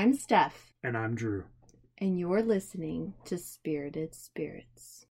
I'm Steph, And I'm Drew. and you're listening to Spirited Spirits.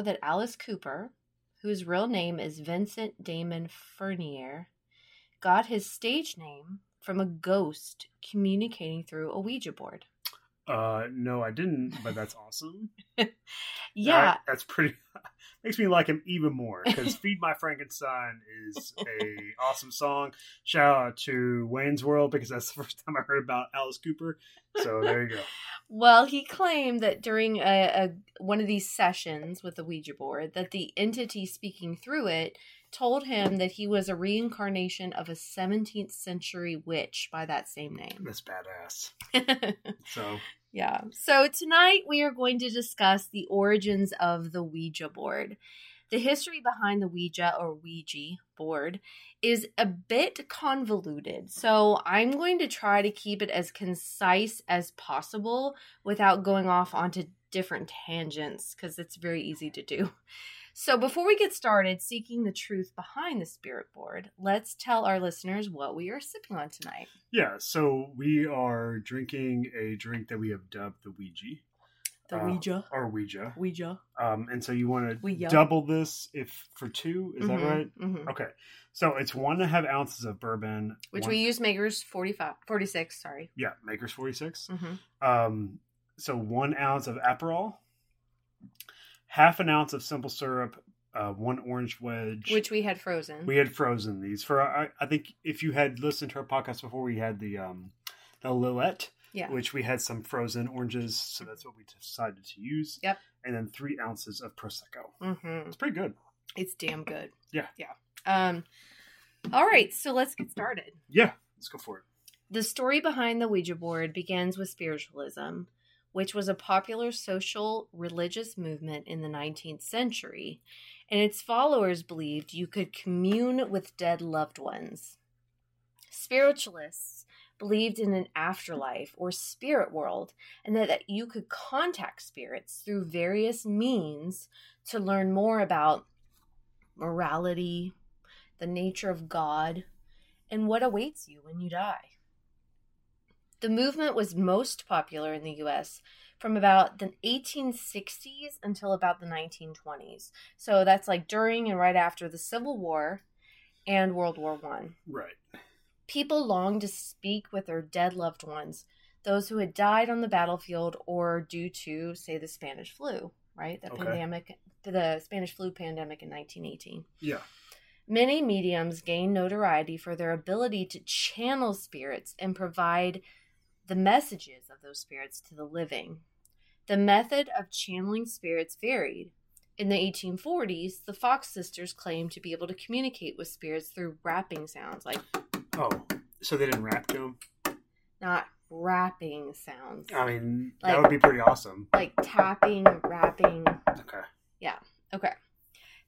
Know that Alice Cooper, whose real name is Vincent Damon Furnier, got his stage name from a ghost communicating through a Ouija board? Uh, no, I didn't, but that's awesome. Yeah, That- that's pretty. Makes me like him even more because "Feed My Frankenstein" is a awesome song. Shout out to Wayne's World because that's the first time I heard about Alice Cooper. So there you go. Well, he claimed that during a, a one of these sessions with the Ouija board, that the entity speaking through it told him that he was a reincarnation of a 17th century witch by that same name. That's badass. So yeah. So tonight we are going to discuss the origins of the Ouija board. The history behind the Ouija or Ouija board is a bit convoluted. So I'm going to try to keep it as concise as possible without going off onto different tangents because it's very easy to do. So before we get started seeking the truth behind the spirit board, let's tell our listeners what we are sipping on tonight. yeah, so we are drinking a drink that we have dubbed the Ouija The Uh, Ouija. or Ouija. Ouija. Um, and so you want to double this if for two? Is that Mhm, right? mhm. Okay, so it's one and a half ounces of bourbon, Which one- we use Makers 45, 46, sorry. Yeah, Makers forty six. hmm Um, so one ounce of Aperol, half an ounce of simple syrup, uh, one orange wedge. Which we had frozen. we had frozen these for. I, I think if you had listened to our podcast before, we had the um, the Lillet, yeah. which we had some frozen oranges, so that's what we decided to use. Yep. And then three ounces of prosecco. hmm It's pretty good. It's damn good. Yeah. Yeah. Um, all right, so let's get started. Yeah, let's go for it. The story behind the Ouija board begins with spiritualism, which was a popular social religious movement in the 19th century, and its followers believed you could commune with dead loved ones. Spiritualists believed in an afterlife or spirit world and that, that you could contact spirits through various means to learn more about morality, the nature of God, and what awaits you when you die. The movement was most popular in the US from about the 1860s until about the 1920s. So that's like during and right after the Civil War and World War One. Right. People longed to speak with their dead loved ones, those who had died on the battlefield or due to, say, the Spanish flu, right? The Okay. pandemic, the Spanish flu pandemic in 1918. Yeah. Many mediums gained notoriety for their ability to channel spirits and provide the messages of those spirits to the living. The method of channeling spirits varied. In the 1840s, the Fox sisters claimed to be able to communicate with spirits through rapping sounds, like Oh, so they didn't rap to them? not rapping sounds, I mean, Like- that would be pretty awesome. like tapping, rapping. Okay. Yeah. Okay.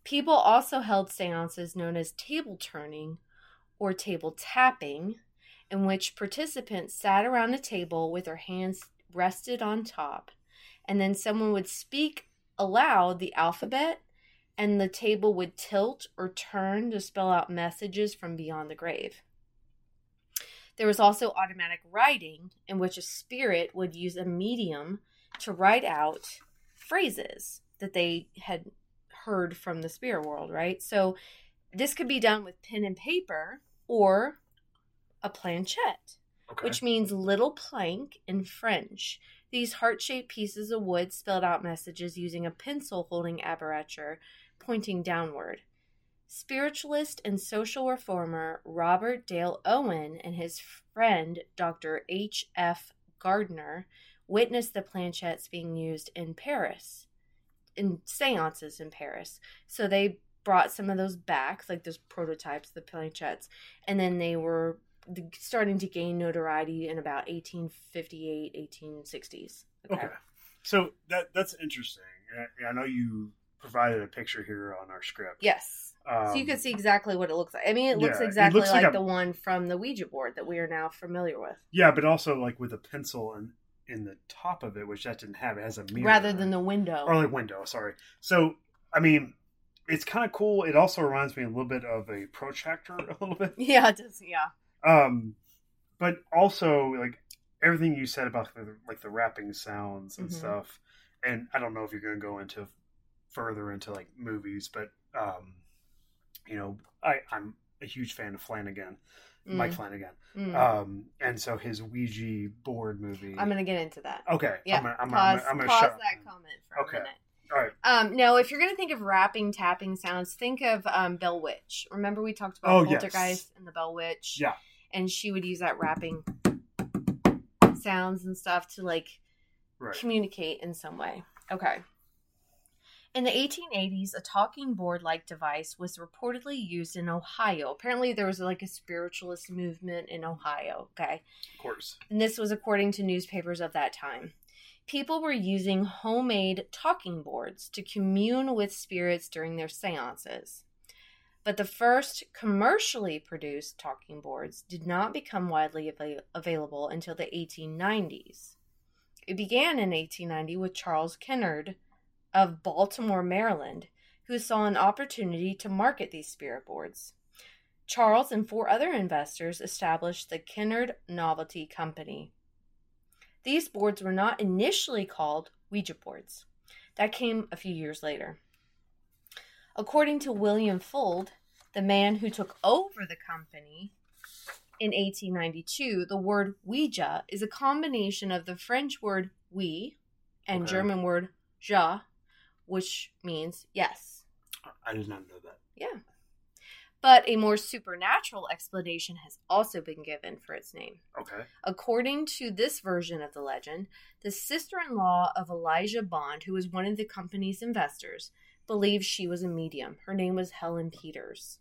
People also held seances known as table turning or table tapping, in which participants sat around a table with their hands rested on top, and then someone would speak aloud the alphabet, and the table would tilt or turn to spell out messages from beyond the grave. There was also automatic writing, in which a spirit would use a medium to write out phrases that they had heard from the spirit world, right? So this could be done with pen and paper or a planchette, Okay. which means little plank in French. These heart shaped pieces of wood spelled out messages using a pencil holding aperture pointing downward. Spiritualist and social reformer Robert Dale Owen and his friend Dr. H. F. Gardner witnessed the planchettes being used in Paris, in seances in Paris. So they brought some of those back, like those prototypes, the planchettes, and then they were starting to gain notoriety in about 1858, 1860s. Okay. So that that's interesting. I, I know you provided a picture here on our script. Yes. Um, so you can see exactly what it looks like. I mean, it looks yeah, it exactly looks like, like a- the one from the Ouija board that we are now familiar with, Yeah, but also like with a pencil in in the top of it, which that didn't have. It has a mirror. rather than the window. or like window. Sorry. So I mean, it's kind of cool. It also reminds me a little bit of a protractor, a little bit. yeah, it does. Yeah. Um, but also like everything you said about the, like the rapping sounds and Mhm. stuff. And I don't know if you're going to go into further into like movies, but um, you know, I I'm a huge fan of Flanagan, Mike Mm, Flanagan. mm. Um, and so his Ouija board movie. I'm gonna get into that. okay. Yeah. I'm gonna, I'm pause gonna, I'm gonna pause shut that comment for Okay. a minute. All right. Um, no, if you're gonna think of rapping, tapping sounds, think of um, Bell Witch. Remember we talked about Oh, yes. And the Bell Witch. Yeah. And she would use that rapping sounds and stuff to like Right. communicate in some way. Okay. In the 1880s, a talking board like device was reportedly used in Ohio. Apparently, there was like a spiritualist movement in Ohio. Okay. Of course. And this was according to newspapers of that time. People were using homemade talking boards to commune with spirits during their seances. But the first commercially produced talking boards did not become widely avail- available until the 1890s. It began in 1890 with Charles Kennard of Baltimore, Maryland, who saw an opportunity to market these spirit boards. Charles and four other investors established the Kennard Novelty Company. These boards were not initially called Ouija boards. That came a few years later. According to William Fuld, the man who took over the company in 1892, the word Ouija is a combination of the French word oui and Okay. German word ja, which means yes. I did not know that. Yeah. But a more supernatural explanation has also been given for its name. Okay. According to this version of the legend, the sister in law of Elijah Bond, who was one of the company's investors, believed she was a medium. Her name was Helen Peters.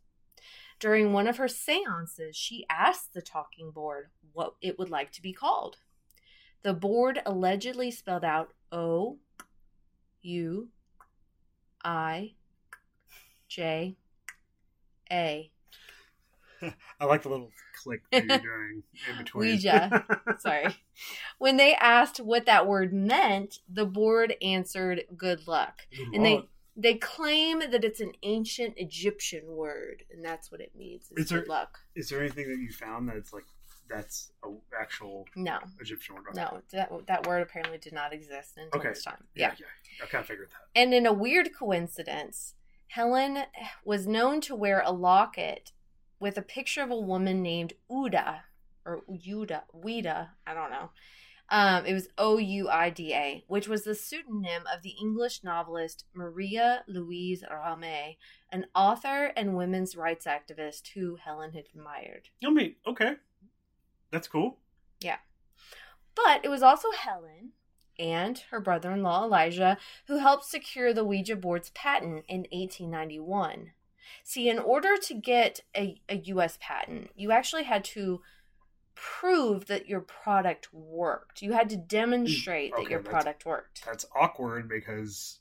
During one of her seances, she asked the talking board what it would like to be called. The board allegedly spelled out O U I J A. I like the little click that you're doing in between. Ouija. Sorry. When they asked what that word meant, the board answered good luck. And they they claim that it's an ancient Egyptian word, and that's what it means. Is Is there- good luck. Is there anything that you found that's like that's a actual No, Egyptian word? Okay. no, that that word apparently did not exist until Okay. this time. Yeah, yeah. I kind of figured that. And in a weird coincidence, Helen was known to wear a locket with a picture of a woman named Uda or Uda, Ouida, I don't know. Um, it was O U I D A, which was the pseudonym of the English novelist Maria Louise Ramée, an author and women's rights activist who Helen had admired. I mean, okay, that's cool. Yeah. But it was also Helen and her brother in law Elijah who helped secure the Ouija board's patent in 1891. See, in order to get a, a US patent, you actually had to prove that your product worked. You had to demonstrate that your product worked. That's awkward because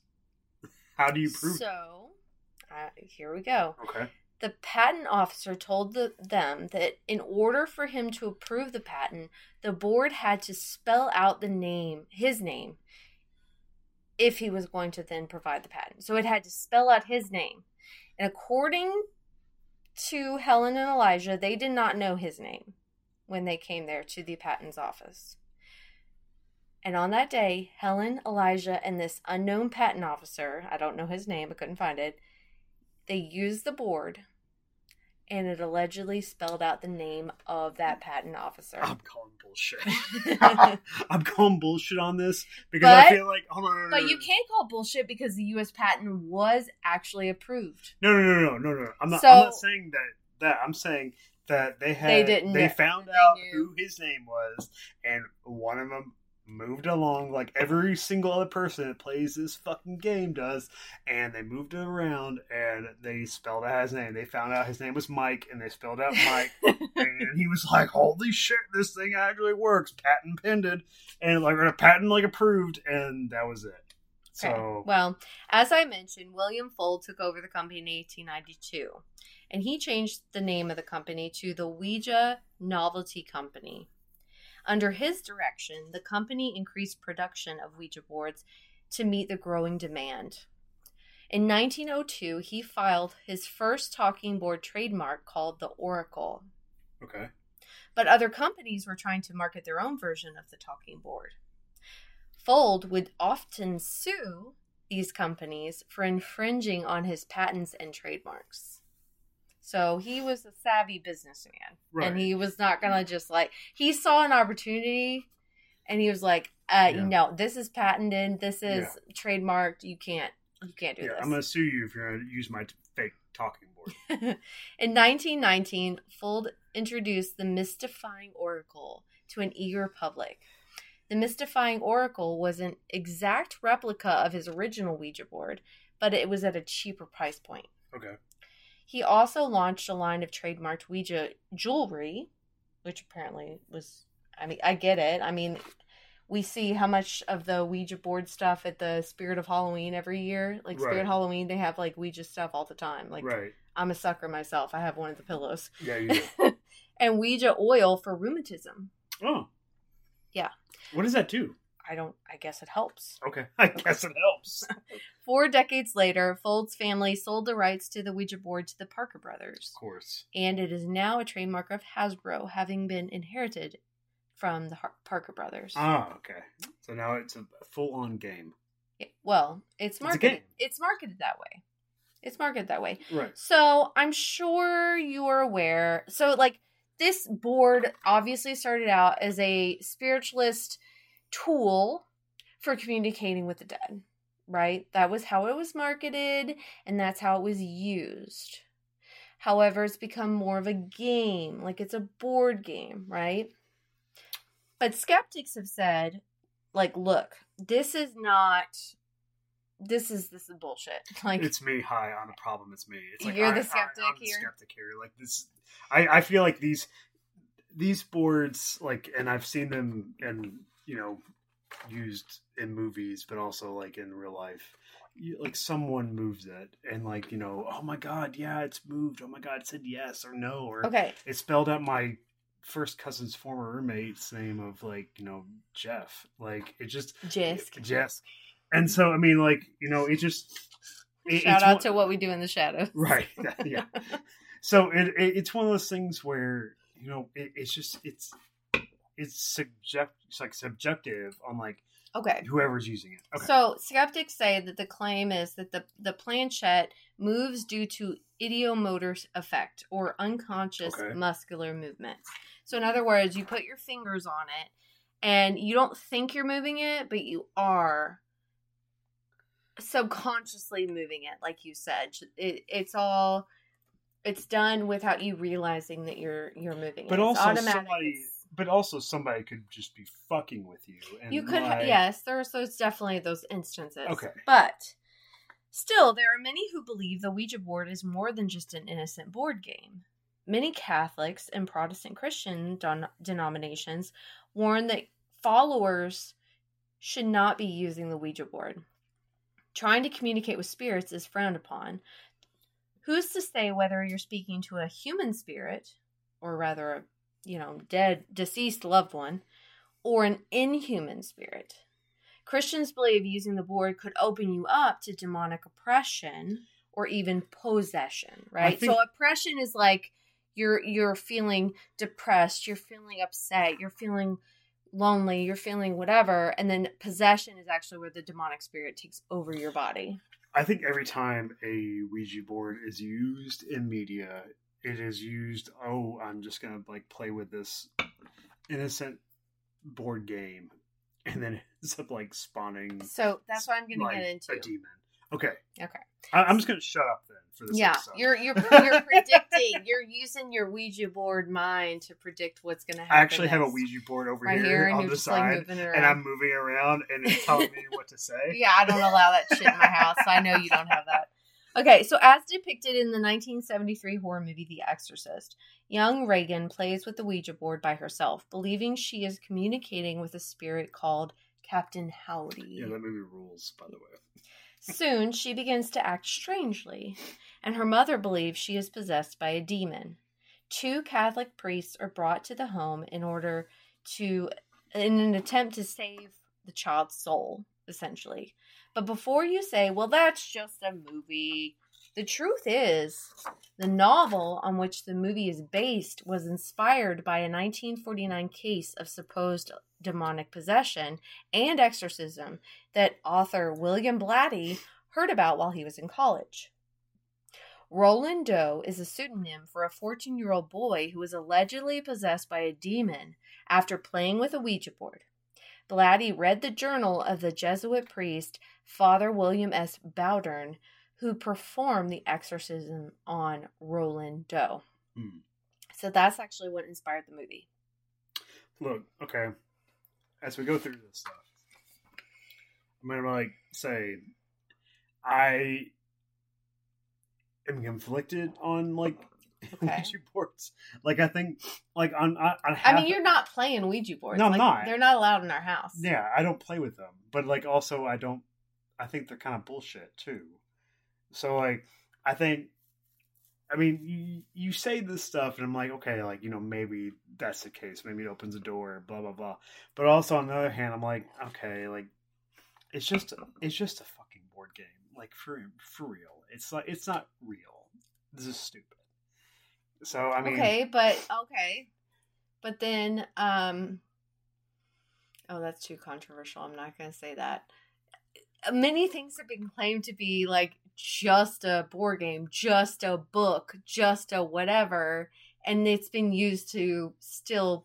how do you prove? So, uh, here we go. Okay. The patent officer told the, them that in order for him to approve the patent, the board had to spell out the name, his name, if he was going to then provide the patent. So it had to spell out his name. And according to Helen and Elijah, they did not know his name when they came there to the patent's office. And on that day, Helen, Elijah, and this unknown patent officer, I don't know his name, I couldn't find it, they used the board and it allegedly spelled out the name of that patent officer. I'm calling bullshit. I'm calling bullshit on this because I feel like hold on, no, no, but no, you no. can't call bullshit because the U.S. patent was actually approved. No, no, no, no, no, no. I'm not. So- I'm not saying that. That I'm saying that they had. They didn't They found they out knew. who his name was, and one of them moved along like every single other person that plays this fucking game does, and they moved it around and they spelled out his name. They found out his name was Mike, and they spelled out Mike, and he was like, "Holy shit, this thing actually works!" Patent pended, and like a patent like approved, and that was it. Okay. So Well, as I mentioned, William Fuld took over the company in 1892, and he changed the name of the company to the Ouija Novelty Company. Under his direction, the company increased production of Ouija boards to meet the growing demand. In 1902, he filed his first talking board trademark called the Oracle, okay, but other companies were trying to market their own version of the talking board. Fuld would often sue these companies for infringing on his patents and trademarks. So he was a savvy businessman. right. And he was not going to just like, he saw an opportunity and he was like, uh, Yeah. no, this is patented. This is trademarked. You can't, you can't do yeah, this. I'm gonna sue you if you're gonna use my t- fake talking board. In 1919, Fuld introduced the Mystifying Oracle to an eager public. The Mystifying Oracle was an exact replica of his original Ouija board, but it was at a cheaper price point. Okay. He also launched a line of trademarked Ouija jewelry, which apparently was, I mean, I get it. I mean, we see how much of the Ouija board stuff at the Spirit of Halloween every year. Like, Spirit Right. Halloween, they have like Ouija stuff all the time. Like, right. I'm a sucker myself. I have one of the pillows. Yeah, you do. and Ouija oil for rheumatism. Oh. Yeah. What does that do? I don't, I guess it helps. Okay. I guess it helps. Four decades later, Fuld's family sold the rights to the Ouija board to the Parker brothers. Of course. And it is now a trademark of Hasbro, having been inherited from the Har- Parker brothers. Ah, okay. So now it's a full on game. Yeah, well, it's It's marketed. game. It's marketed that way. It's marketed that way. Right. So I'm sure you're aware. So like this board obviously started out as a spiritualist tool for communicating with the dead, right? That was how it was marketed and that's how it was used. However, it's become more of a game, like it's a board game, right? But skeptics have said, like, look, this is not this is this is bullshit. Like It's me. Hi, I'm the problem. It's me. It's like You're the I- I- skeptic I'm the here. skeptic here. Like this, I I feel like these these boards like, and I've seen them and you know used in movies, but also like in real life. You, like someone moves it, and like you know, oh my god, yeah, it's moved. Oh my god, it said yes or no, or okay, it spelled out my first cousin's former roommate's name of like you know Jeff. Like it just Jisk. Jess. And so I mean, like you know, it just it- Shout out one- to what we do in the shadows. right, yeah. So it, it it's one of those things where you know it, it's just it's it's subject it's like subjective on like Okay. whoever's using it. Okay. So skeptics say that the claim is that the, the planchette moves due to ideomotor effect or unconscious Okay. muscular movements. So in other words, you put your fingers on it and you don't think you're moving it, but you are subconsciously moving it, like you said. It, it's all it's done without you realizing that you're you're moving But it. Also somebody- but also somebody could just be fucking with you. And you could, ha- like- yes, there's there's definitely those instances. Okay. but still, there are many who believe the Ouija board is more than just an innocent board game. Many Catholics and Protestant Christian don- denominations warn that followers should not be using the Ouija board. Trying to communicate with spirits is frowned upon. Who's to say whether you're speaking to a human spirit, or rather a you know dead deceased loved one, or an inhuman spirit? Christians believe using the board could open you up to demonic oppression or even possession, right? think- so oppression is like you're you're feeling depressed, you're feeling upset, you're feeling lonely, you're feeling whatever, and then possession is actually where the demonic spirit takes over your body. I think every time a Ouija board is used in media, it is used. Oh, I'm just gonna like play with this innocent board game, and then it ends up like spawning. So that's what I'm going like, get into. a demon. Okay, Okay. I, I'm just gonna shut up then for this. Yeah, episode. you're you're you're predicting. You're using your Ouija board mind to predict what's to happen. I actually have a. Ouija board over right here, here, on the like side, around. and I'm moving around, and it's telling me what to say. Yeah, I don't allow that shit in my house. I know you don't have that. Okay, so as depicted in the 1973 horror movie The Exorcist, young Regan plays with the Ouija board by herself, believing she is communicating with a spirit called Captain Howdy. Yeah, that movie rules, by the way. Soon, she begins to act strangely, and her mother believes she is possessed by a demon. Two Catholic priests are brought to the home in order to, in an attempt to save the child's soul, essentially. But before you say, well, that's just a movie, the truth is, the novel on which the movie is based was inspired by a 1949 case of supposed demonic possession and exorcism that author William Blatty heard about while he was in college. Roland Doe is a pseudonym for a 14 year old boy who was allegedly possessed by a demon after playing with a Ouija board. Blatty read the journal of the Jesuit priest Father William S. Bowdern, who performed the exorcism on Roland Doe. Hmm. So that's actually what inspired the movie. Look, okay. As we go through this stuff, I'm gonna like say, I am conflicted on like Okay. Ouija boards. Like I think, like on on, on I mean, you're not playing Ouija boards. No, I'm Like, not. They're not allowed in our house. Yeah, I don't play with them, but like also I don't. I think they're kind of bullshit too. So like, I think, I mean, you, you say this stuff, and I'm like, okay, like you know, maybe that's the case. Maybe it opens a door, blah blah blah. But also on the other hand, I'm like, okay, like it's just it's just a fucking board game. Like for for real, it's like it's not real. This is stupid. So I mean, okay, but okay. But then um Oh, that's too controversial. I'm not going to say that. Many things have been claimed to be like just a board game, just a book, just a whatever, and it's been used to still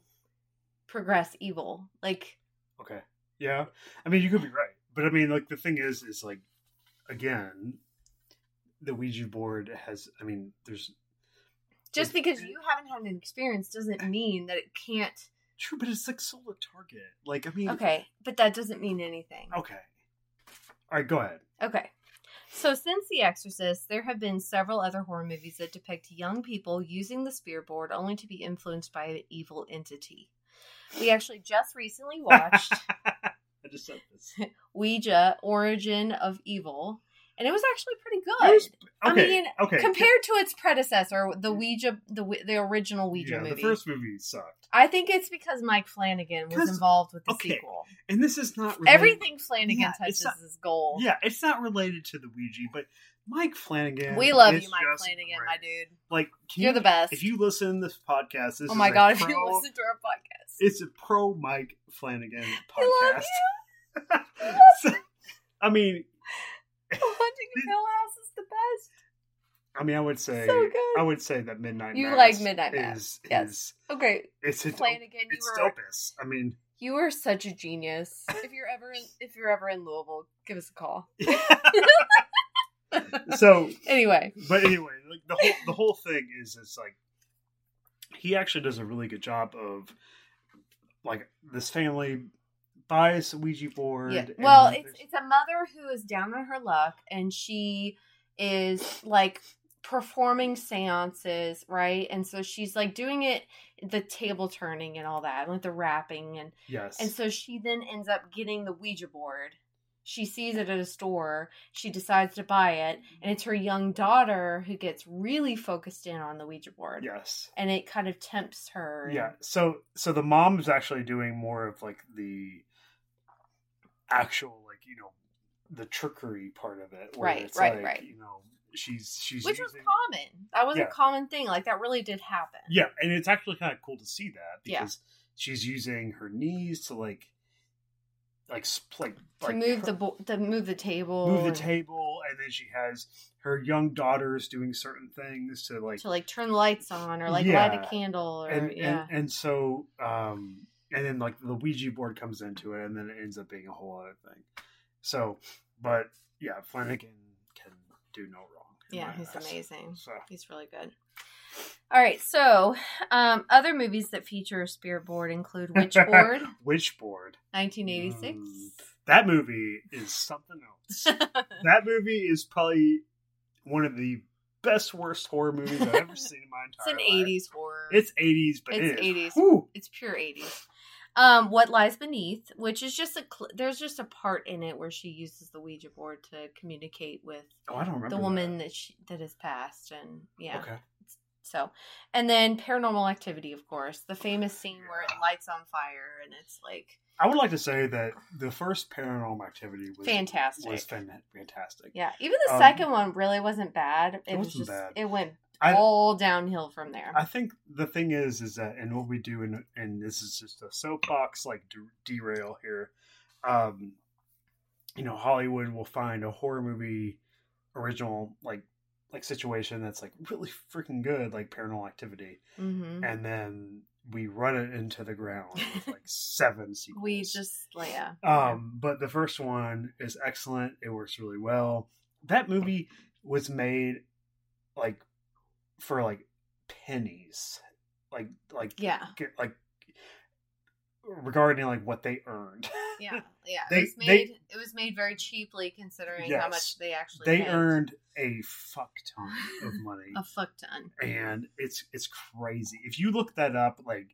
progress evil. Like Okay. Yeah. I mean, you could be right. But I mean, like, the thing is, is like, again, the Ouija board has, I mean, there's just because eh, you haven't had an experience doesn't mean that it can't true, but it's like Solar Target. Like, I mean, Okay, but that doesn't mean anything. Okay. All right, go ahead. Okay. So, since The Exorcist, there have been several other horror movies that depict young people using the spear board only to be influenced by an evil entity. We actually just recently watched I just said this. Ouija Origin of Evil, and it was actually pretty good. was- I mean, okay. Compared to its predecessor, the Ouija, the the original Ouija yeah, movie, the first movie sucked, I think it's because Mike Flanagan was involved with the okay, sequel. and this is not related, Everything Flanagan Yeah, touches not- is gold. Yeah, it's not related to the Ouija, but Mike Flanagan. we love you, Mike Flanagan, great. my dude. Like, You're you- the best. If you listen to this podcast, this oh is my a god, if you listen to our podcast. It's a pro Mike Flanagan podcast. I love So, I mean, Haunting of Hill House is the best. I mean, I would say, So good. I would say that Midnight You Mass like Midnight Mass, is, yes. is Okay, it's a again. you it's were dopest. I mean, you were such a genius. If you're ever in if you're ever in Louisville, give us a call. so, Anyway, but anyway, like the whole the whole thing is it's like he actually does a really good job of like this family buys a Ouija board. yeah. Well, it's there's- it's a mother who is down on her luck, and she is like performing seances, right? And so she's like doing it, the table turning and all that, with the rapping and yes, And so she then ends up getting the Ouija board. She sees it at a store. She decides to buy it. And it's her young daughter who gets really focused in on the Ouija board. yes. And it kind of tempts her. Yeah. So so the mom's actually doing more of like the actual like you know the trickery part of it. Where Right, it's right, like, right. You know, she's she's Which was common. That was Yeah. a common thing. Like that really did happen. yeah, and it's actually kind of cool to see that Yeah. because she's using her knees to like like like to like move her- the bo- to move the table, move the table, and then she has her young daughters doing certain things to like to like turn lights on or like light a candle or and, yeah. and and so um and then like the Ouija board comes into it, and then it ends up being a whole other thing. So, but yeah, Flanagan can do no wrong. Yeah, he's eyes. amazing. So He's really good. All right, so um, other movies that feature a spirit board include Witchboard, Witchboard, 1986. Mm, that movie is something else. that movie is probably one of the best worst horror movies I've ever seen in my time. it's an life. 80s horror. It's 80s, but It's it is. 80s. Whew. It's pure 80s. Um, what lies beneath, which is just a cl- there's just a part in it where she uses the Ouija board to communicate with Oh, I don't remember the woman that she, that has passed, and yeah. Okay. So, and then Paranormal Activity, of course, the famous scene where it lights on fire and it's like I would like to say that the first Paranormal Activity was fantastic. Was fantastic. Yeah, even the Um, second one really wasn't bad. It, It was wasn't just bad. it went I- all downhill from there. I think the thing is, is that, and what we do, and and this is just a soapbox like derail here. Um, you know, Hollywood will find a horror movie original like like situation that's like really freaking good, like Paranormal Activity, hmm and then we run it into the ground with like seven sequels. We just yeah. Um, but the first one is excellent. It works really well. That movie was made like for like pennies, like like yeah, get, like regarding like what they earned. yeah, yeah. They- it was they- made. it was made very cheaply considering how much they actually. they paid. earned a fuck ton of money, a fuck ton. and it's it's crazy. If you look that up, like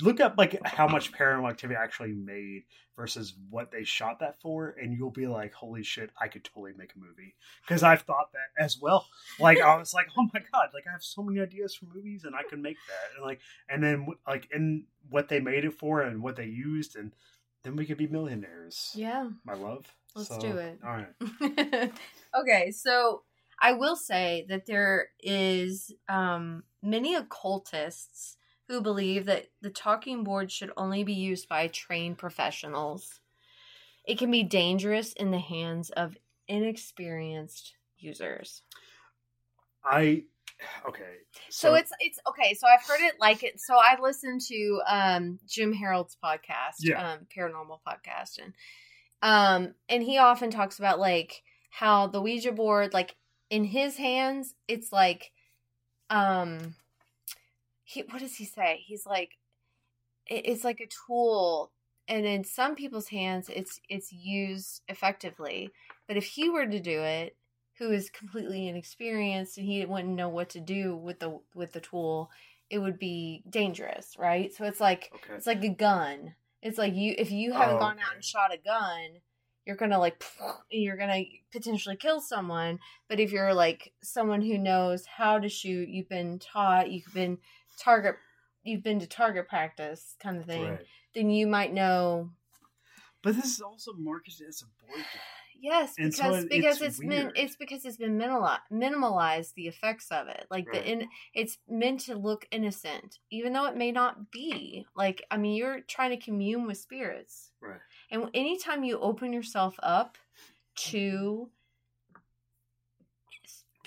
look up like how much Paranormal Activity actually made versus what they shot that for, and you'll be like, holy shit, I could totally make a movie because I've thought that as well. Like I was like, oh my god, like I have so many ideas for movies, and I can make that, and like, and then like in what they made it for and what they used, and then we could be millionaires. Yeah, my love. Let's So, do it. All right. okay, so I will say that there is um, many occultists who believe that the talking board should only be used by trained professionals. It can be dangerous in the hands of inexperienced users. I okay. So, it's it's okay. So I've heard it like it. So I've listened to um, Jim Harold's podcast, Yeah. um, paranormal podcast, and um, and he often talks about like how the Ouija board, like in his hands, it's like, um, he what does he say? He's like, it's like a tool, and in some people's hands, it's it's used effectively. But if he were to do it, who is completely inexperienced and he wouldn't know what to do with the with the tool, it would be dangerous, right? So it's like okay. it's like a gun. It's like you if you haven't Oh, gone okay. out and shot a gun, you're gonna like you're gonna potentially kill someone. But if you're like someone who knows how to shoot, you've been taught, you've been target, you've been to target practice kind of thing, Right. then you might know. But this is also marketed as a board game. Yes, And because so it- because it's it's weird. it's because it's been minimalized, minimalized the effects of it. Like Right. the in, it's meant to look innocent, even though it may not be. Like I mean, you're trying to commune with spirits. Right. And anytime you open yourself up to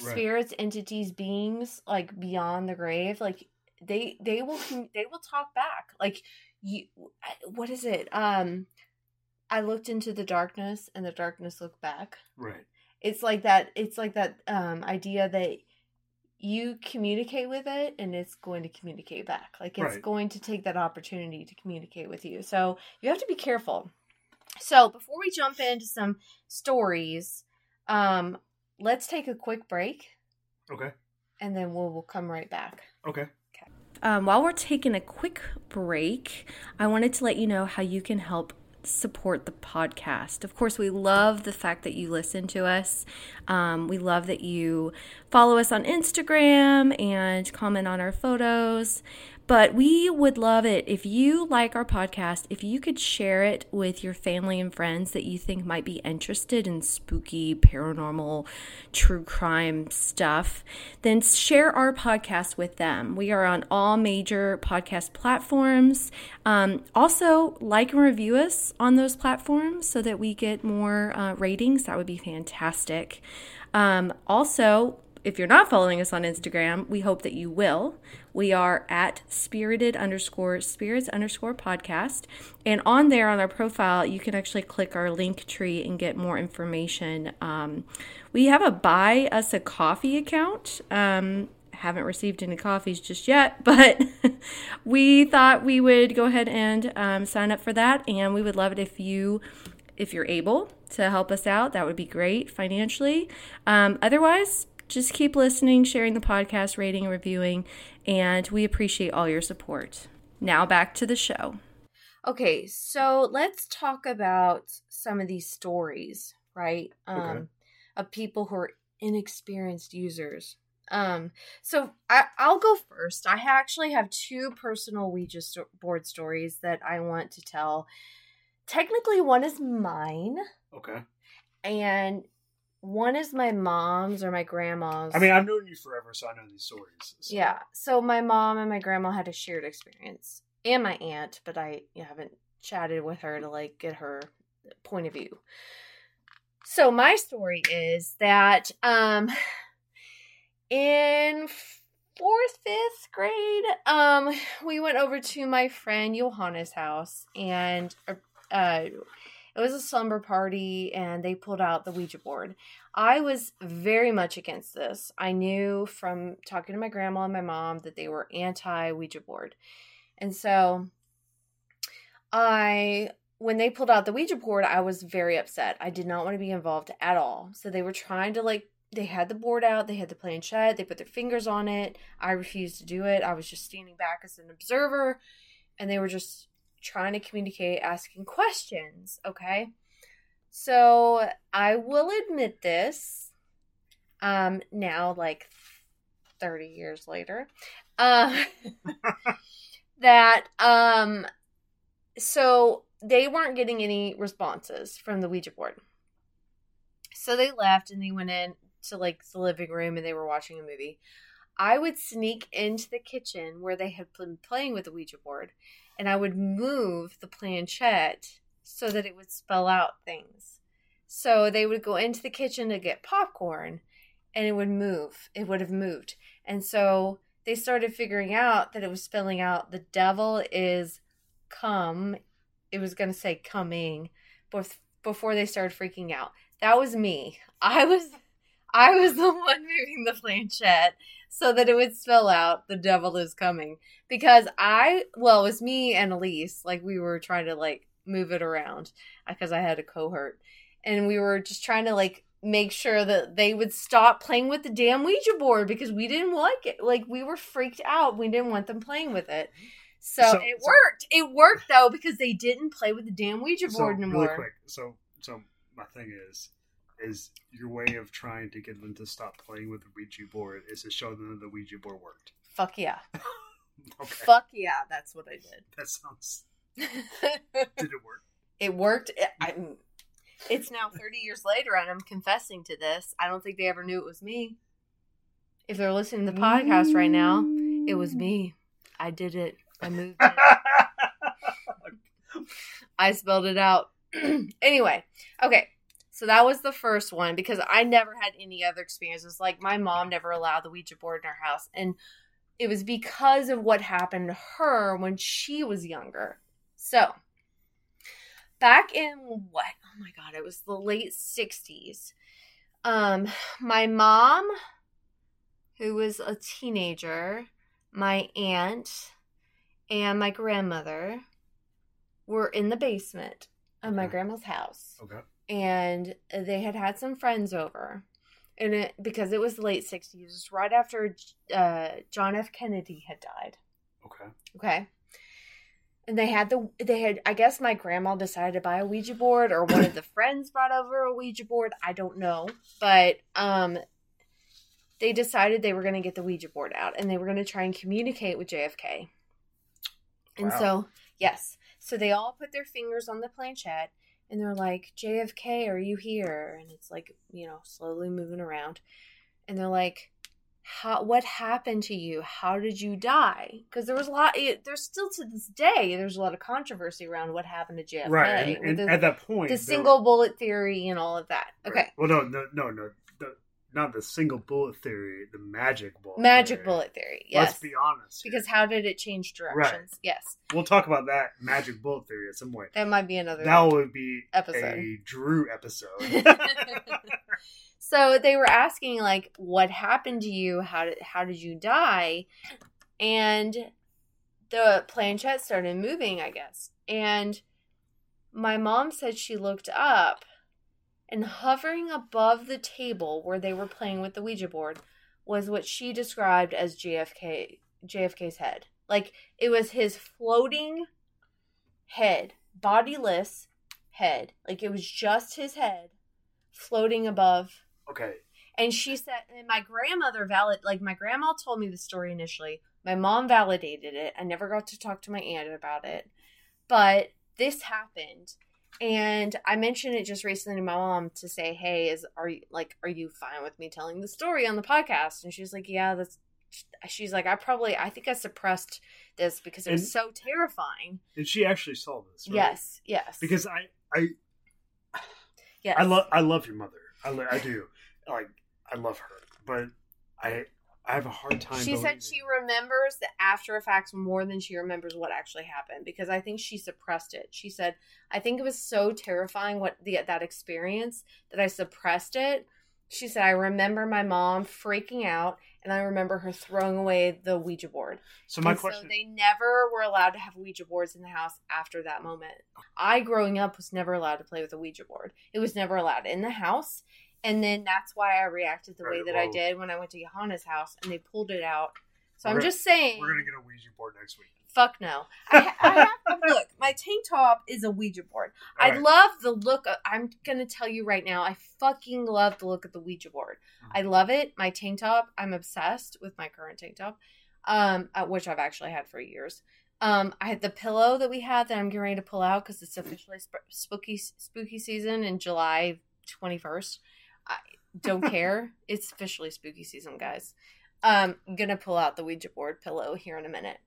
Right. spirits, entities, beings like beyond the grave, like they they will they will talk back. Like you, what is it? Um, I looked into the darkness, and the darkness looked back. Right. It's like that. It's like that um idea that you communicate with it and it's going to communicate back like it's Right. going to take that opportunity to communicate with you so you have to be careful so before we jump into some stories um let's take a quick break Okay. and then we'll, we'll come right back Okay. Um, while we're taking a quick break, I wanted to let you know how you can help support the podcast. Of course, we love the fact that you listen to us. Um, we love that you follow us on Instagram and comment on our photos. But we would love it if you like our podcast, if you could share it with your family and friends that you think might be interested in spooky, paranormal, true crime stuff, then share our podcast with them. We are on all major podcast platforms. Um, also, like and review us on those platforms so that we get more uh, ratings. That would be fantastic. Um, also, if you're not following us on Instagram, we hope that you will. We are at spirited underscore spirits underscore podcast. And on there on our profile, you can actually click our link tree and get more information. Um, we have a buy us a coffee account. Um, haven't received any coffees just yet, but we thought we would go ahead and um, sign up for that. And we would love it if you if you're able to help us out, that would be great financially. Um, otherwise, just keep listening, sharing the podcast, rating, and reviewing, and we appreciate all your support. Now back to the show. Okay, so let's talk about some of these stories, right? Um, Okay. Of people who are inexperienced users. Um, so I, I'll go first. I actually have two personal Ouija sto- board stories that I want to tell. Technically, one is mine, Okay. and one is my mom's or my grandma's. I mean, I've known you forever, so I know these stories. so- Yeah. So my mom and my grandma had a shared experience, and my aunt, but I haven't chatted with her to like get her point of view. So my story is that um in fourth, fifth grade, um, we went over to my friend Johanna's house and uh it was a slumber party and they pulled out the Ouija board. I was very much against this. I knew from talking to my grandma and my mom that they were anti Ouija board. And so I when they pulled out the Ouija board, I was very upset. I did not want to be involved at all. So they were trying to like they had the board out, they had the planchette, they put their fingers on it. I refused to do it. I was just standing back as an observer and they were just trying to communicate, asking questions, okay? So I will admit this um now like 30 years later. Uh, that um so they weren't getting any responses from the Ouija board. So they left and they went in to like the living room and they were watching a movie. I would sneak into the kitchen where they had been playing with the Ouija board and I would move the planchette so that it would spell out things. So they would go into the kitchen to get popcorn and it would move. It would have moved. And so they started figuring out that it was spelling out the devil is come. It was going to say coming before they started freaking out. That was me. I was I was the one moving the planchette so that it would spell out the devil is coming because I well, it was me and Elise like we were trying to like move it around uh, because I had a cohort and we were just trying to like make sure that they would stop playing with the damn Ouija board because we didn't like it. Like we were freaked out. We didn't want them playing with it. So, So- it so- worked. It worked though because they didn't play with the damn Ouija So, board really anymore. quick. So, so my thing is, is your way of trying to get them to stop playing with the Ouija board is to show them that the Ouija board worked. Fuck yeah. Okay, Fuck yeah, that's what I did. that sounds. did. It work? it worked. It, I'm, it's now 30 years later and I'm confessing to this. I don't think they ever knew it was me. If they're listening to the podcast right now, it was me. I did it. I moved it. I spelled it out. anyway, okay. So that was the first one because I never had any other experiences. Like my mom never allowed the Ouija board in our house. And it was because of what happened to her when she was younger. So back in what? Oh my god, it was the late 60s. Um my mom who was a teenager, my aunt and my grandmother were in the basement of my grandma's house. Okay. and they had had some friends over. And it because it was the late 60s it was right after uh, john f. Kennedy had died. Okay. okay. And they had the they had i guess my grandma decided to buy a ouija board or one of the friends brought over a ouija board. I don't know. But um they decided they were going to get the ouija board out and they were going to try and communicate with jfk And Wow. so, yes. So they all put their fingers on the planchette and they're like, JFK, are you here? And it's like, you know, slowly moving around. And they're like, how, what happened to you? How did you die? Because there was a lot, it, there's still to this day, there's a lot of controversy around what happened to JFK. right, and, and the, at that point, the single bullet theory and all of that. Okay. Well, no, no, no, no. Not the single bullet theory, the magic bullet. Magic theory. bullet theory. Yes. Let's be honest. here. because how did it change directions? Yes. we'll talk about that magic bullet theory at some point. That might be another That would be episode. a Drew episode. so they were asking like what happened to you how did how did you die and the planchette started moving i guess and my mom said she looked up and hovering above the table where they were playing with the ouija board was what she described as jfk jfk's head like it was his floating head bodiless head like it was just his head floating above okay. and she said, and my grandmother valid, like my grandma told me the story initially. My mom validated it. I never got to talk to my aunt about it, but this happened, and I mentioned it just recently to my mom to say, "Hey, is are you like, are you fine with me telling the story on the podcast?" And she's like, "Yeah, that's." She's like, "I probably, I think I suppressed this because it was so terrifying." And she actually saw this. Right? Yes, yes, Because I, I, yes. I love, I love your mother. I, I do. Like, I love her, but I, I have a hard time. She said she remembers the after effects more than she remembers what actually happened because I think she suppressed it. She said, "I think it was so terrifying what the that experience that I suppressed it." She said, "I remember my mom freaking out, and I remember her throwing away the Ouija board." So my And question. So they never were allowed to have Ouija boards in the house after that moment. I, growing up, was never allowed to play with a Ouija board. It was never allowed in the house. And then that's why I reacted the way Right, that I did when I went to Johanna's house and they pulled it out. So I'm gonna- just saying, we're gonna get a Ouija board next week. fuck no. I, I have look. My tank top is a Ouija board. I love the look. Of, I'm gonna tell you right now. I fucking love the look of the Ouija board. Mm-hmm. I love it. My tank top. I'm obsessed with my current tank top, um, uh, which I've actually had for years. Um, I had the pillow that we had that I'm getting ready to pull out because it's officially sp- spooky spooky season in July 21st. I don't care. It's officially spooky season, guys. Um, I'm gonna pull out the Ouija board pillow here in a minute.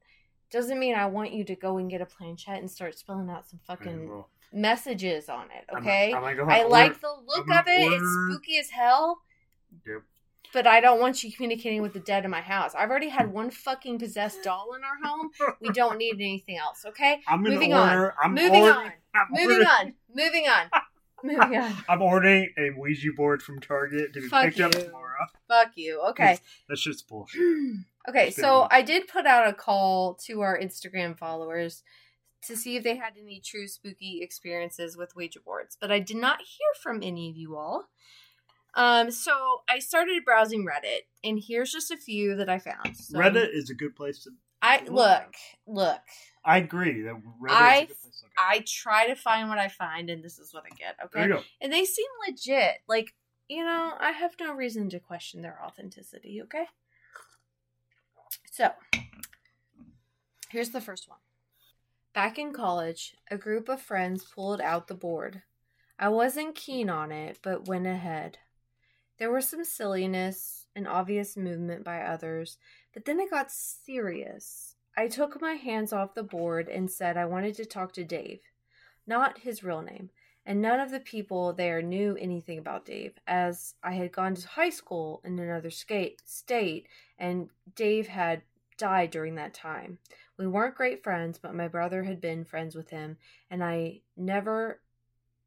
Doesn't mean I want you to go and get a planchette and start spelling out some fucking messages on it. I'm- Okay, I'm gonna go I ahead like the look I'm of it. gonna It's spooky as hell. Yep. But I don't want you communicating with the dead in my house. I've already had one fucking possessed doll in our home. We don't need anything else, okay? I'm Moving on. I'm Moving on. I'm Moving on. Moving on. Moving on. I'm ordering a Ouija board from Target to be Fuck picked up tomorrow. Fuck you. Okay. That's just bullshit. Okay, so I did put out a call to our Instagram followers to see if they had any true spooky experiences with Ouija boards, but I did not hear from any of you all. Um, so I started browsing Reddit, and here's just a few that I found. So Reddit is a good place to. I look, look. I agree that I- is a good place to look at. I try to find what I find, and this is what I get. Okay, There you go. and they seem legit. Like you know, I have no reason to question their authenticity. Okay. So, here's the first one. Back in college, a group of friends pulled out the board. I wasn't keen on it, but went ahead. There was some silliness and obvious movement by others, but then it got serious. I took my hands off the board and said I wanted to talk to Dave. Not his real name, and none of the people there knew anything about Dave, as I had gone to high school in another state, and Dave had died during that time. We weren't great friends, but my brother had been friends with him, and I never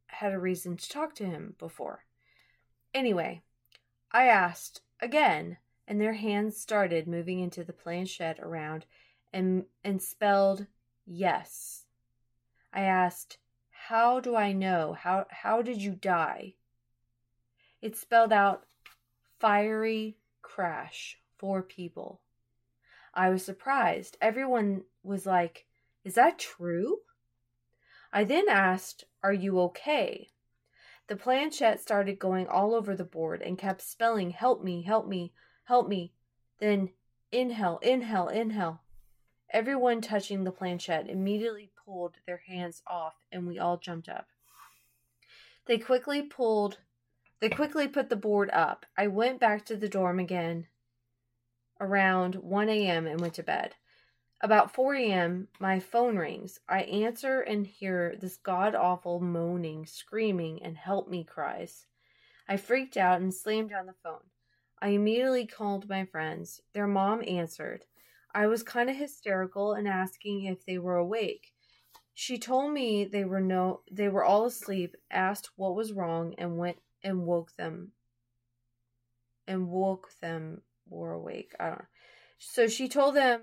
had a reason to talk to him before. Anyway, I asked again, and their hands started moving into the planchette around and and spelled yes. I asked, "How do I know? How how did you die?" It spelled out fiery crash, four people. I was surprised. Everyone was like, "Is that true?" I then asked, "Are you okay?" The planchette started going all over the board and kept spelling, Help me, help me, help me. Then, inhale, inhale, inhale. Everyone touching the planchette immediately pulled their hands off, and we all jumped up. They quickly pulled they quickly put the board up. I went back to the dorm again around 1 a.m. and went to bed. About 4 a.m., my phone rings. I answer and hear this god awful moaning, screaming, and help me cries. I freaked out and slammed down the phone. I immediately called my friends. Their mom answered. I was kind of hysterical and asking if they were awake. She told me they were no they were all asleep, asked what was wrong and went and woke them and woke them were awake. I don't know. So she told them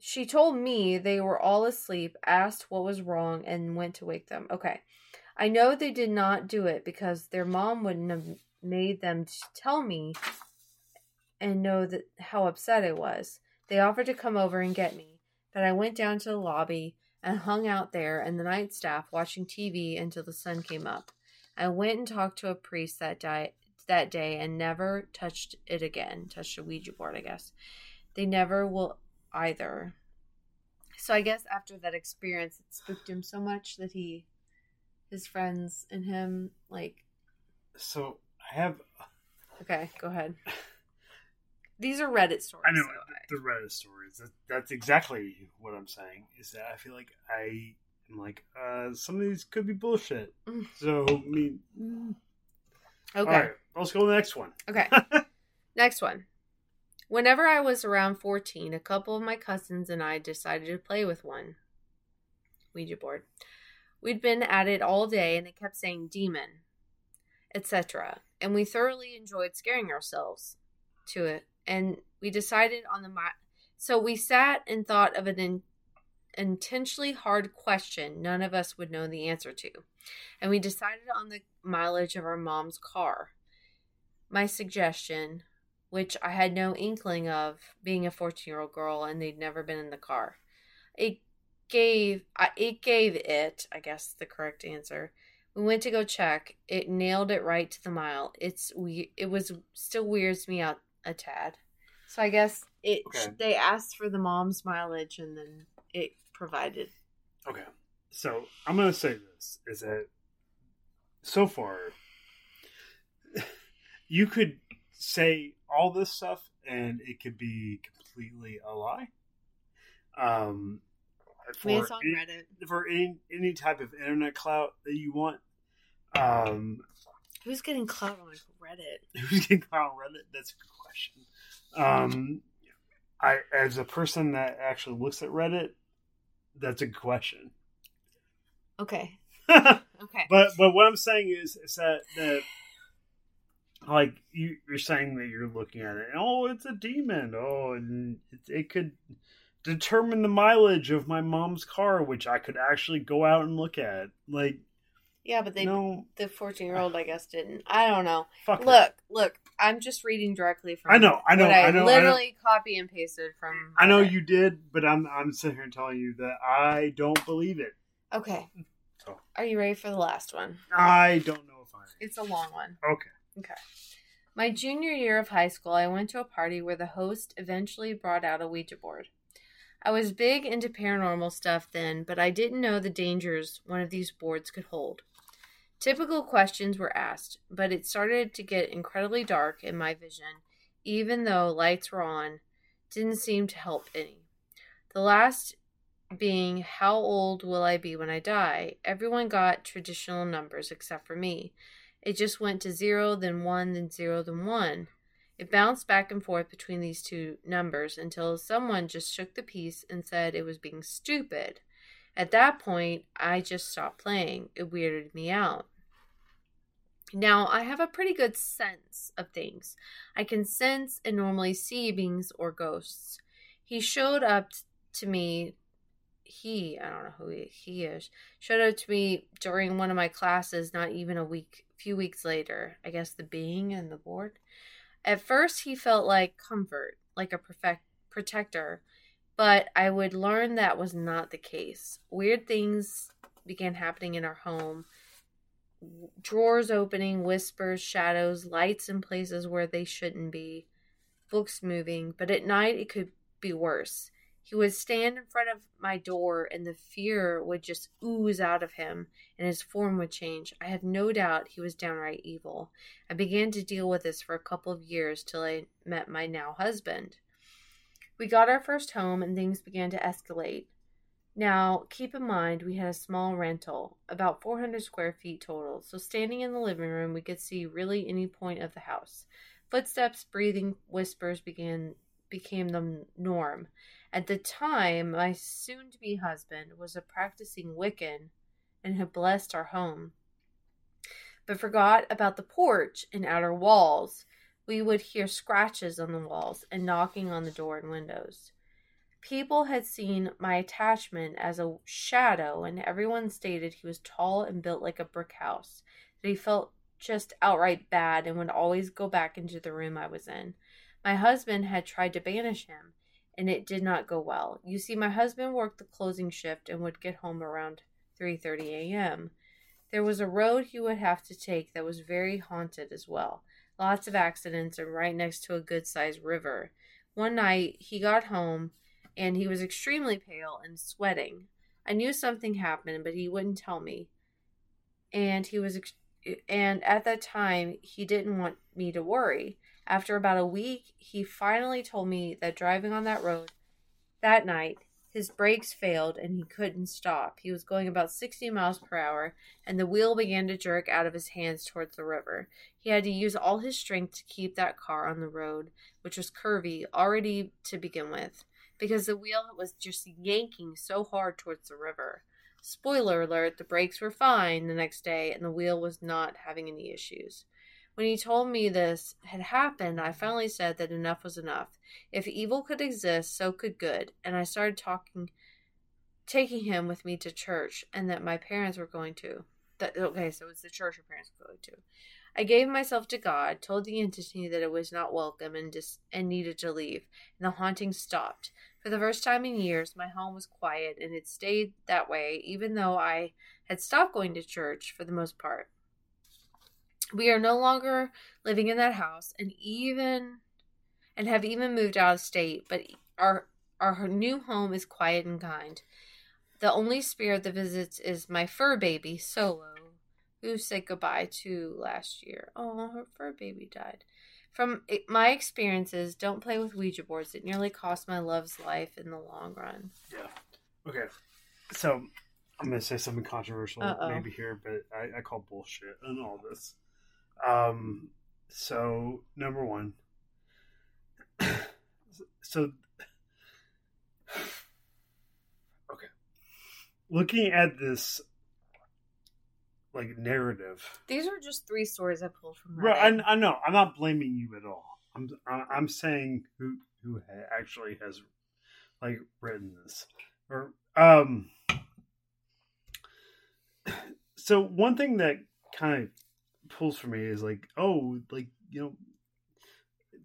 she told me they were all asleep, asked what was wrong, and went to wake them. Okay. I know they did not do it because their mom wouldn't have made them tell me and know that how upset I was. They offered to come over and get me, but I went down to the lobby and hung out there and the night staff watching TV until the sun came up. I went and talked to a priest that day, that day and never touched it again. Touched a Ouija board, I guess. They never will either. So I guess after that experience, it spooked him so much that he, his friends and him, like. So I have. Okay, go ahead. These are Reddit stories. I know the Reddit stories. That, that's exactly what I'm saying. Is that I feel like I am like uh, some of these could be bullshit. Mm. So I mean, Okay. all right, let's go to the next one. Okay. Next one. Whenever I was around 14, a couple of my cousins and I decided to play with one Ouija board. We'd been at it all day and it kept saying demon, etc. And we thoroughly enjoyed scaring ourselves to it. And we decided on the mi- so we sat and thought of an in- intentionally hard question none of us would know the answer to. And we decided on the mileage of our mom's car my suggestion, which I had no inkling of being a 14 year old girl and they'd never been in the car. It gave, it gave it, I guess the correct answer. We went to go check. It nailed it right to the mile. It's we. It was still weirds me out a tad. So I guess it. Okay. They asked for the mom's mileage and then it provided. Okay, so I'm gonna say this: is that so far you could say all this stuff and it could be completely a lie. Um, I mean, for it's on any- Reddit. for any any type of internet clout that you want. Um, Who's getting clout on Reddit? who's getting clout on Reddit? That's a good question. Um, I as a person that actually looks at Reddit, that's a question. Okay. Okay. But but what I'm saying is is that that like you, you're saying that you're looking at it and oh it's a demon oh and it, it could determine the mileage of my mom's car which I could actually go out and look at like Yeah, but they no the 14 year old, I guess, didn't. I don't know. fuck it. Look, look, I'm just reading directly from. I know, I know, I, I know, I know. literally copy and pasted from. I know you did but I'm I'm sitting here telling you that I don't believe it Okay. So. Are you ready for the last one? I don't know if I. Am. It's a long one. Okay. Okay My junior year of high school, I went to a party where the host eventually brought out a Ouija board. I was big into paranormal stuff then, but I didn't know the dangers one of these boards could hold. Typical questions were asked, but it started to get incredibly dark in my vision, even though lights were on, didn't seem to help any. The last being, How old will I be when I die? Everyone got traditional numbers except for me. It just went to zero, then one, then zero, then one. It bounced back and forth between these two numbers until someone just shook the piece and said it was being stupid. At that point, I just stopped playing. It weirded me out. Now, I have a pretty good sense of things. I can sense and normally see beings or ghosts. He showed up to me. He, I don't know who he, he is, showed up to me during one of my classes, not even a week, few weeks later. I guess the being and the board. At first, he felt like comfort, like a perfect protector, but I would learn that was not the case. Weird things began happening in our home drawers opening, whispers, shadows, lights in places where they shouldn't be, books moving, but at night it could be worse. He would stand in front of my door and the fear would just ooze out of him and his form would change. I had no doubt he was downright evil. I began to deal with this for a couple of years till I met my now husband. We got our first home and things began to escalate. Now, keep in mind, we had a small rental, about 400 square feet total, so standing in the living room, we could see really any point of the house. Footsteps, breathing, whispers began became the norm. At the time, my soon to be husband was a practicing Wiccan and had blessed our home, but forgot about the porch and outer walls. We would hear scratches on the walls and knocking on the door and windows. People had seen my attachment as a shadow, and everyone stated he was tall and built like a brick house, that he felt just outright bad and would always go back into the room I was in. My husband had tried to banish him, and it did not go well. You see, my husband worked the closing shift and would get home around 3:30 a.m. There was a road he would have to take that was very haunted as well. Lots of accidents and right next to a good-sized river. One night he got home and he was extremely pale and sweating. I knew something happened, but he wouldn't tell me. And he was ex- and at that time he didn't want me to worry. After about a week, he finally told me that driving on that road that night, his brakes failed and he couldn't stop. He was going about 60 miles per hour, and the wheel began to jerk out of his hands towards the river. He had to use all his strength to keep that car on the road, which was curvy already to begin with because the wheel was just yanking so hard towards the river. Spoiler alert, the brakes were fine the next day and the wheel was not having any issues. When he told me this had happened, I finally said that enough was enough. If evil could exist, so could good, and I started talking taking him with me to church and that my parents were going to. That okay, so it's the church her parents were going to. I gave myself to God, told the entity that it was not welcome and dis- and needed to leave, and the haunting stopped. For the first time in years, my home was quiet, and it stayed that way, even though I had stopped going to church for the most part. We are no longer living in that house, and even and have even moved out of state. But our our new home is quiet and kind. The only spirit that visits is my fur baby, Solo, who said goodbye to last year. Oh, her fur baby died. From my experiences, don't play with Ouija boards. It nearly cost my love's life in the long run. Yeah. Okay. So I'm gonna say something controversial Uh-oh. maybe here, but I, I call bullshit on all this. Um. So number one. so. Okay. Looking at this like narrative. These are just three stories I pulled from. Right, I, I know. I'm not blaming you at all. I'm I'm saying who who actually has like written this or um. So one thing that kind of pulls for me is like, oh, like you know,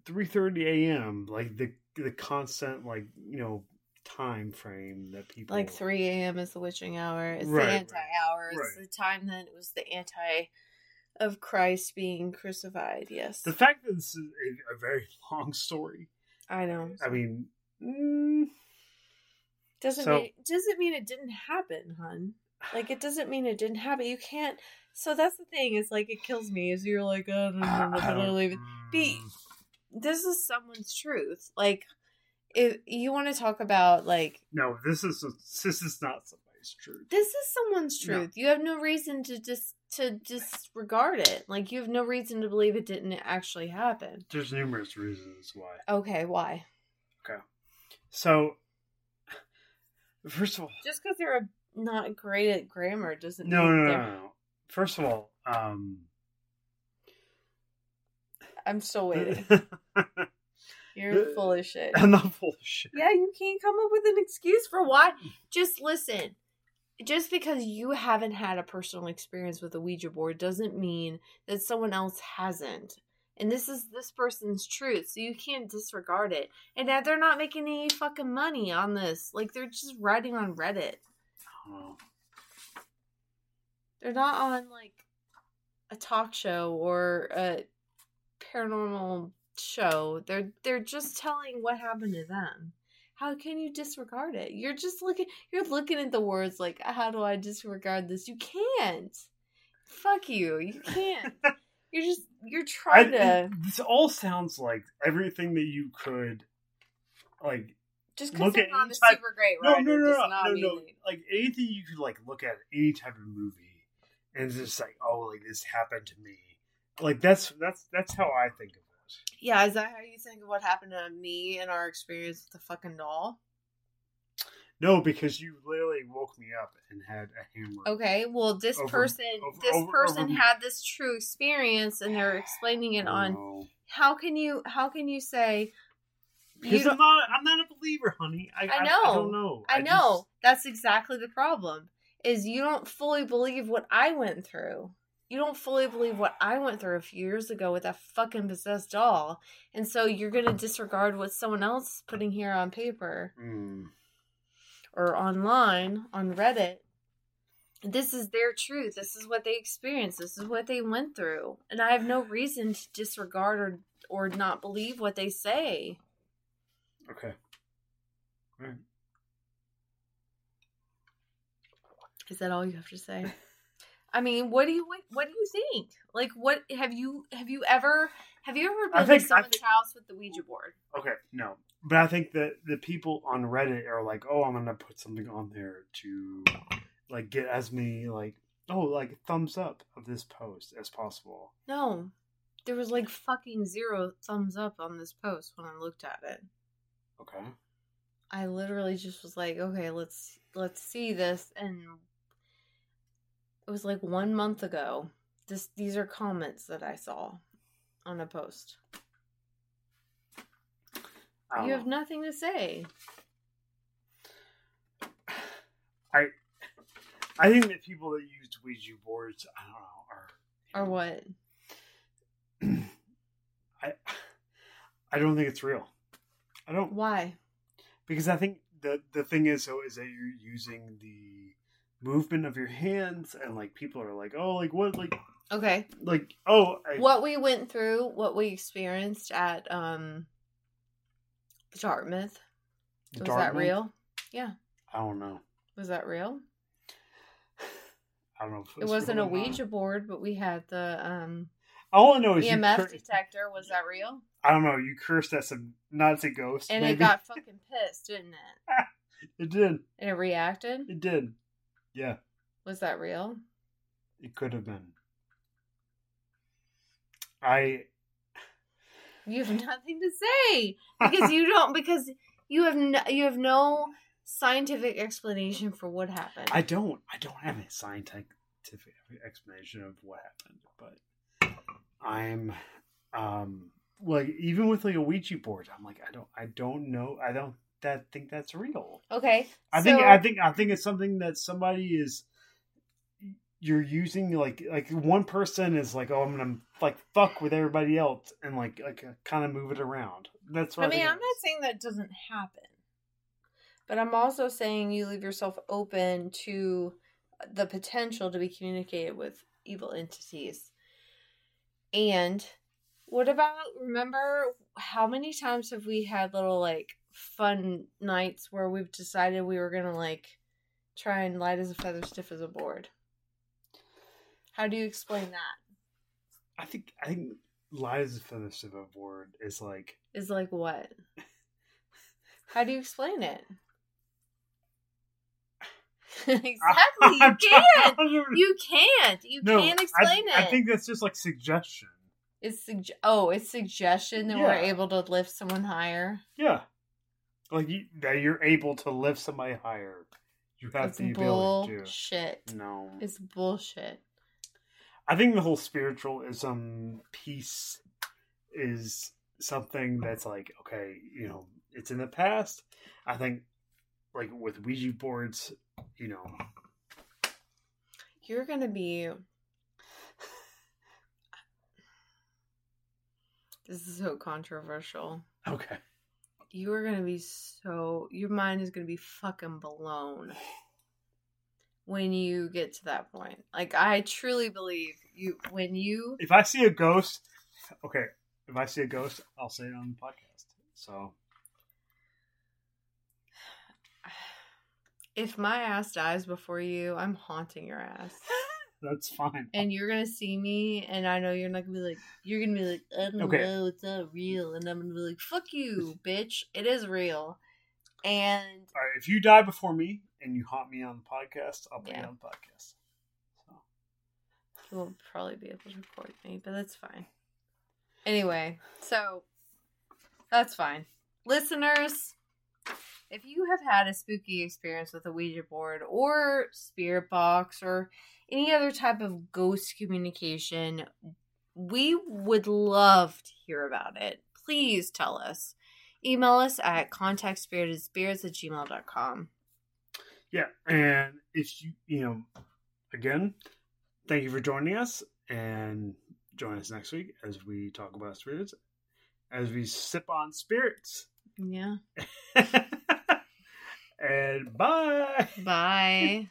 three thirty a.m. Like the the constant like you know time frame that people like 3 a.m. is the witching hour. It's Right, the anti hour. It's right. the time that it was the anti of Christ being crucified. Yes. The fact that this is a, a very long story. I know. I mean, mm, Doesn't So- mean doesn't mean it didn't happen, hun. Like it doesn't mean it didn't happen. You can't. So that's the thing. Is like it kills me. Is you're like, oh, no, no, no, I no, don't- leave it. Mm. Be- This is someone's truth. Like, if you want to talk about like No, this is this is not somebody's truth. this is someone's No. truth. You have no reason to just to disregard it. Like you have no reason to believe it didn't actually happen. There's numerous reasons why. Okay, why? Okay, so, first of all, Just because they're not great at grammar doesn't no, mean no, no, no, no. First of all, um, I'm still waiting. You're full of shit. I'm not full of shit. Yeah, you can't come up with an excuse for why. Just listen. Just because you haven't had a personal experience with a Ouija board doesn't mean that someone else hasn't. And this is this person's truth, so you can't disregard it. And that they're not making any fucking money on this. Like they're just writing on Reddit. Oh, They're not on like a talk show or a paranormal show. They're they're just telling what happened to them. How can you disregard it? You're just looking you're looking at the words like how do I disregard this? You can't. Fuck you. You can't. you're just you're I, trying to this all sounds like everything that you could like just look because at I'm not any a type- super great no writer no no no no, no like anything you could like look at any type of movie and it's just like oh like this happened to me like that's that's that's how I think of it Yeah, is that how you think of what happened to me and our experience with the fucking doll? no because you literally woke me up and had a hammer Okay, well, this Over- person, over- this over- person had this true experience, and they're explaining it on. How can you? How can you say? Because I'm not I'm not a believer honey I, I I, know. I don't know I just- know that's exactly the problem. Is you don't fully believe what I went through. You don't fully believe what I went through a few years ago with that fucking possessed doll, and so you're gonna disregard what someone else is putting here on paper. Mm. or online on Reddit. This is their truth. This is what they experienced. This is what they went through. And I have no reason to disregard or or not believe what they say. okay Right. Is that all you have to say? I mean, what do you what, what do you think? Like what have you have you ever have you ever I been think- to I someone's think- house with the Ouija board? Okay, no. But I think that the people on Reddit are like, oh, I'm gonna put something on there to like get as many like oh like thumbs up of this post as possible. No. There was like fucking zero thumbs up on this post when I looked at it. Okay. I literally just was like, okay, let's let's see this and it was like 1 month ago. This these are comments that I saw on a post. Don't You have nothing to say. I I think that people that used Ouija boards, I don't know, are Or what? I I don't think it's real. I don't Why? because I think the the thing is though is that you're using the movement of your hands and like people are like oh like what like Okay. like oh I, What we went through, what we experienced at um Dartmouth. Was that real? Yeah. I don't know. Was that real? I don't know. If It was wasn't a not. Ouija board, but we had the um All I know is EMF cur- detector. Was that real? I don't know. You cursed at some Nazi ghost, And maybe. it got fucking pissed, didn't it? it did. And it reacted. It did. Yeah, Was that real? it could have been. I You have nothing to say because you don't because you have no, you have no scientific explanation for what happened. I don't. I don't have a scientific explanation of what happened, but I'm um like even with like a Ouija board, I'm like I don't. I don't know. I don't that think that's real. okay, I think I think I think it's something that somebody is you're using like like one person is like oh I'm gonna like fuck with everybody else and like like uh, kind of move it around. That's what I I, mean, I'm not saying that doesn't happen, but I'm also saying you leave yourself open to the potential to be communicated with evil entities. And what about remember how many times have we had little like fun nights where we've decided we were gonna like try and light as a feather, stiff as a board? How do you explain that? I think I think light as a feather stiff as a board is like Is like what? How do you explain it? exactly. You can't. You can't. You No, can't explain I, it. I think that's just like suggestion. it's sugge- oh, it's suggestion that we're able to lift someone higher. Yeah, like you, that you're able to lift somebody higher. You have It's the ability bullshit. to. No, It's bullshit. I think the whole spiritualism piece is something that's like okay, you know, it's in the past. I think like with Ouija boards, you know, You're gonna be. This is so controversial. okay, You are gonna be so. Your mind is gonna be fucking blown when you get to that point. Like I truly believe you when you if I see a ghost, okay, if I see a ghost, I'll say it on the podcast. So If my ass dies before you, I'm haunting your ass. That's fine. And you're gonna see me, and I know you're not gonna be like, you're gonna be like, I don't Okay. know, it's not real, and I'm gonna be like, fuck you, bitch, it is real. And All right, if you die before me and you haunt me on the podcast, I'll put Yeah. you on the podcast. So, you won't probably be able to record me, but that's fine. Anyway, so that's fine. Listeners, if you have had a spooky experience with a Ouija board or spirit box or any other type of ghost communication, we would love to hear about it. Please tell us. Email us at contactspiritedspirits at gmail.com. yeah, and if you, you know, again, thank you for joining us, and join us next week as we talk about spirits, as we sip on spirits. Yeah. and bye. Bye.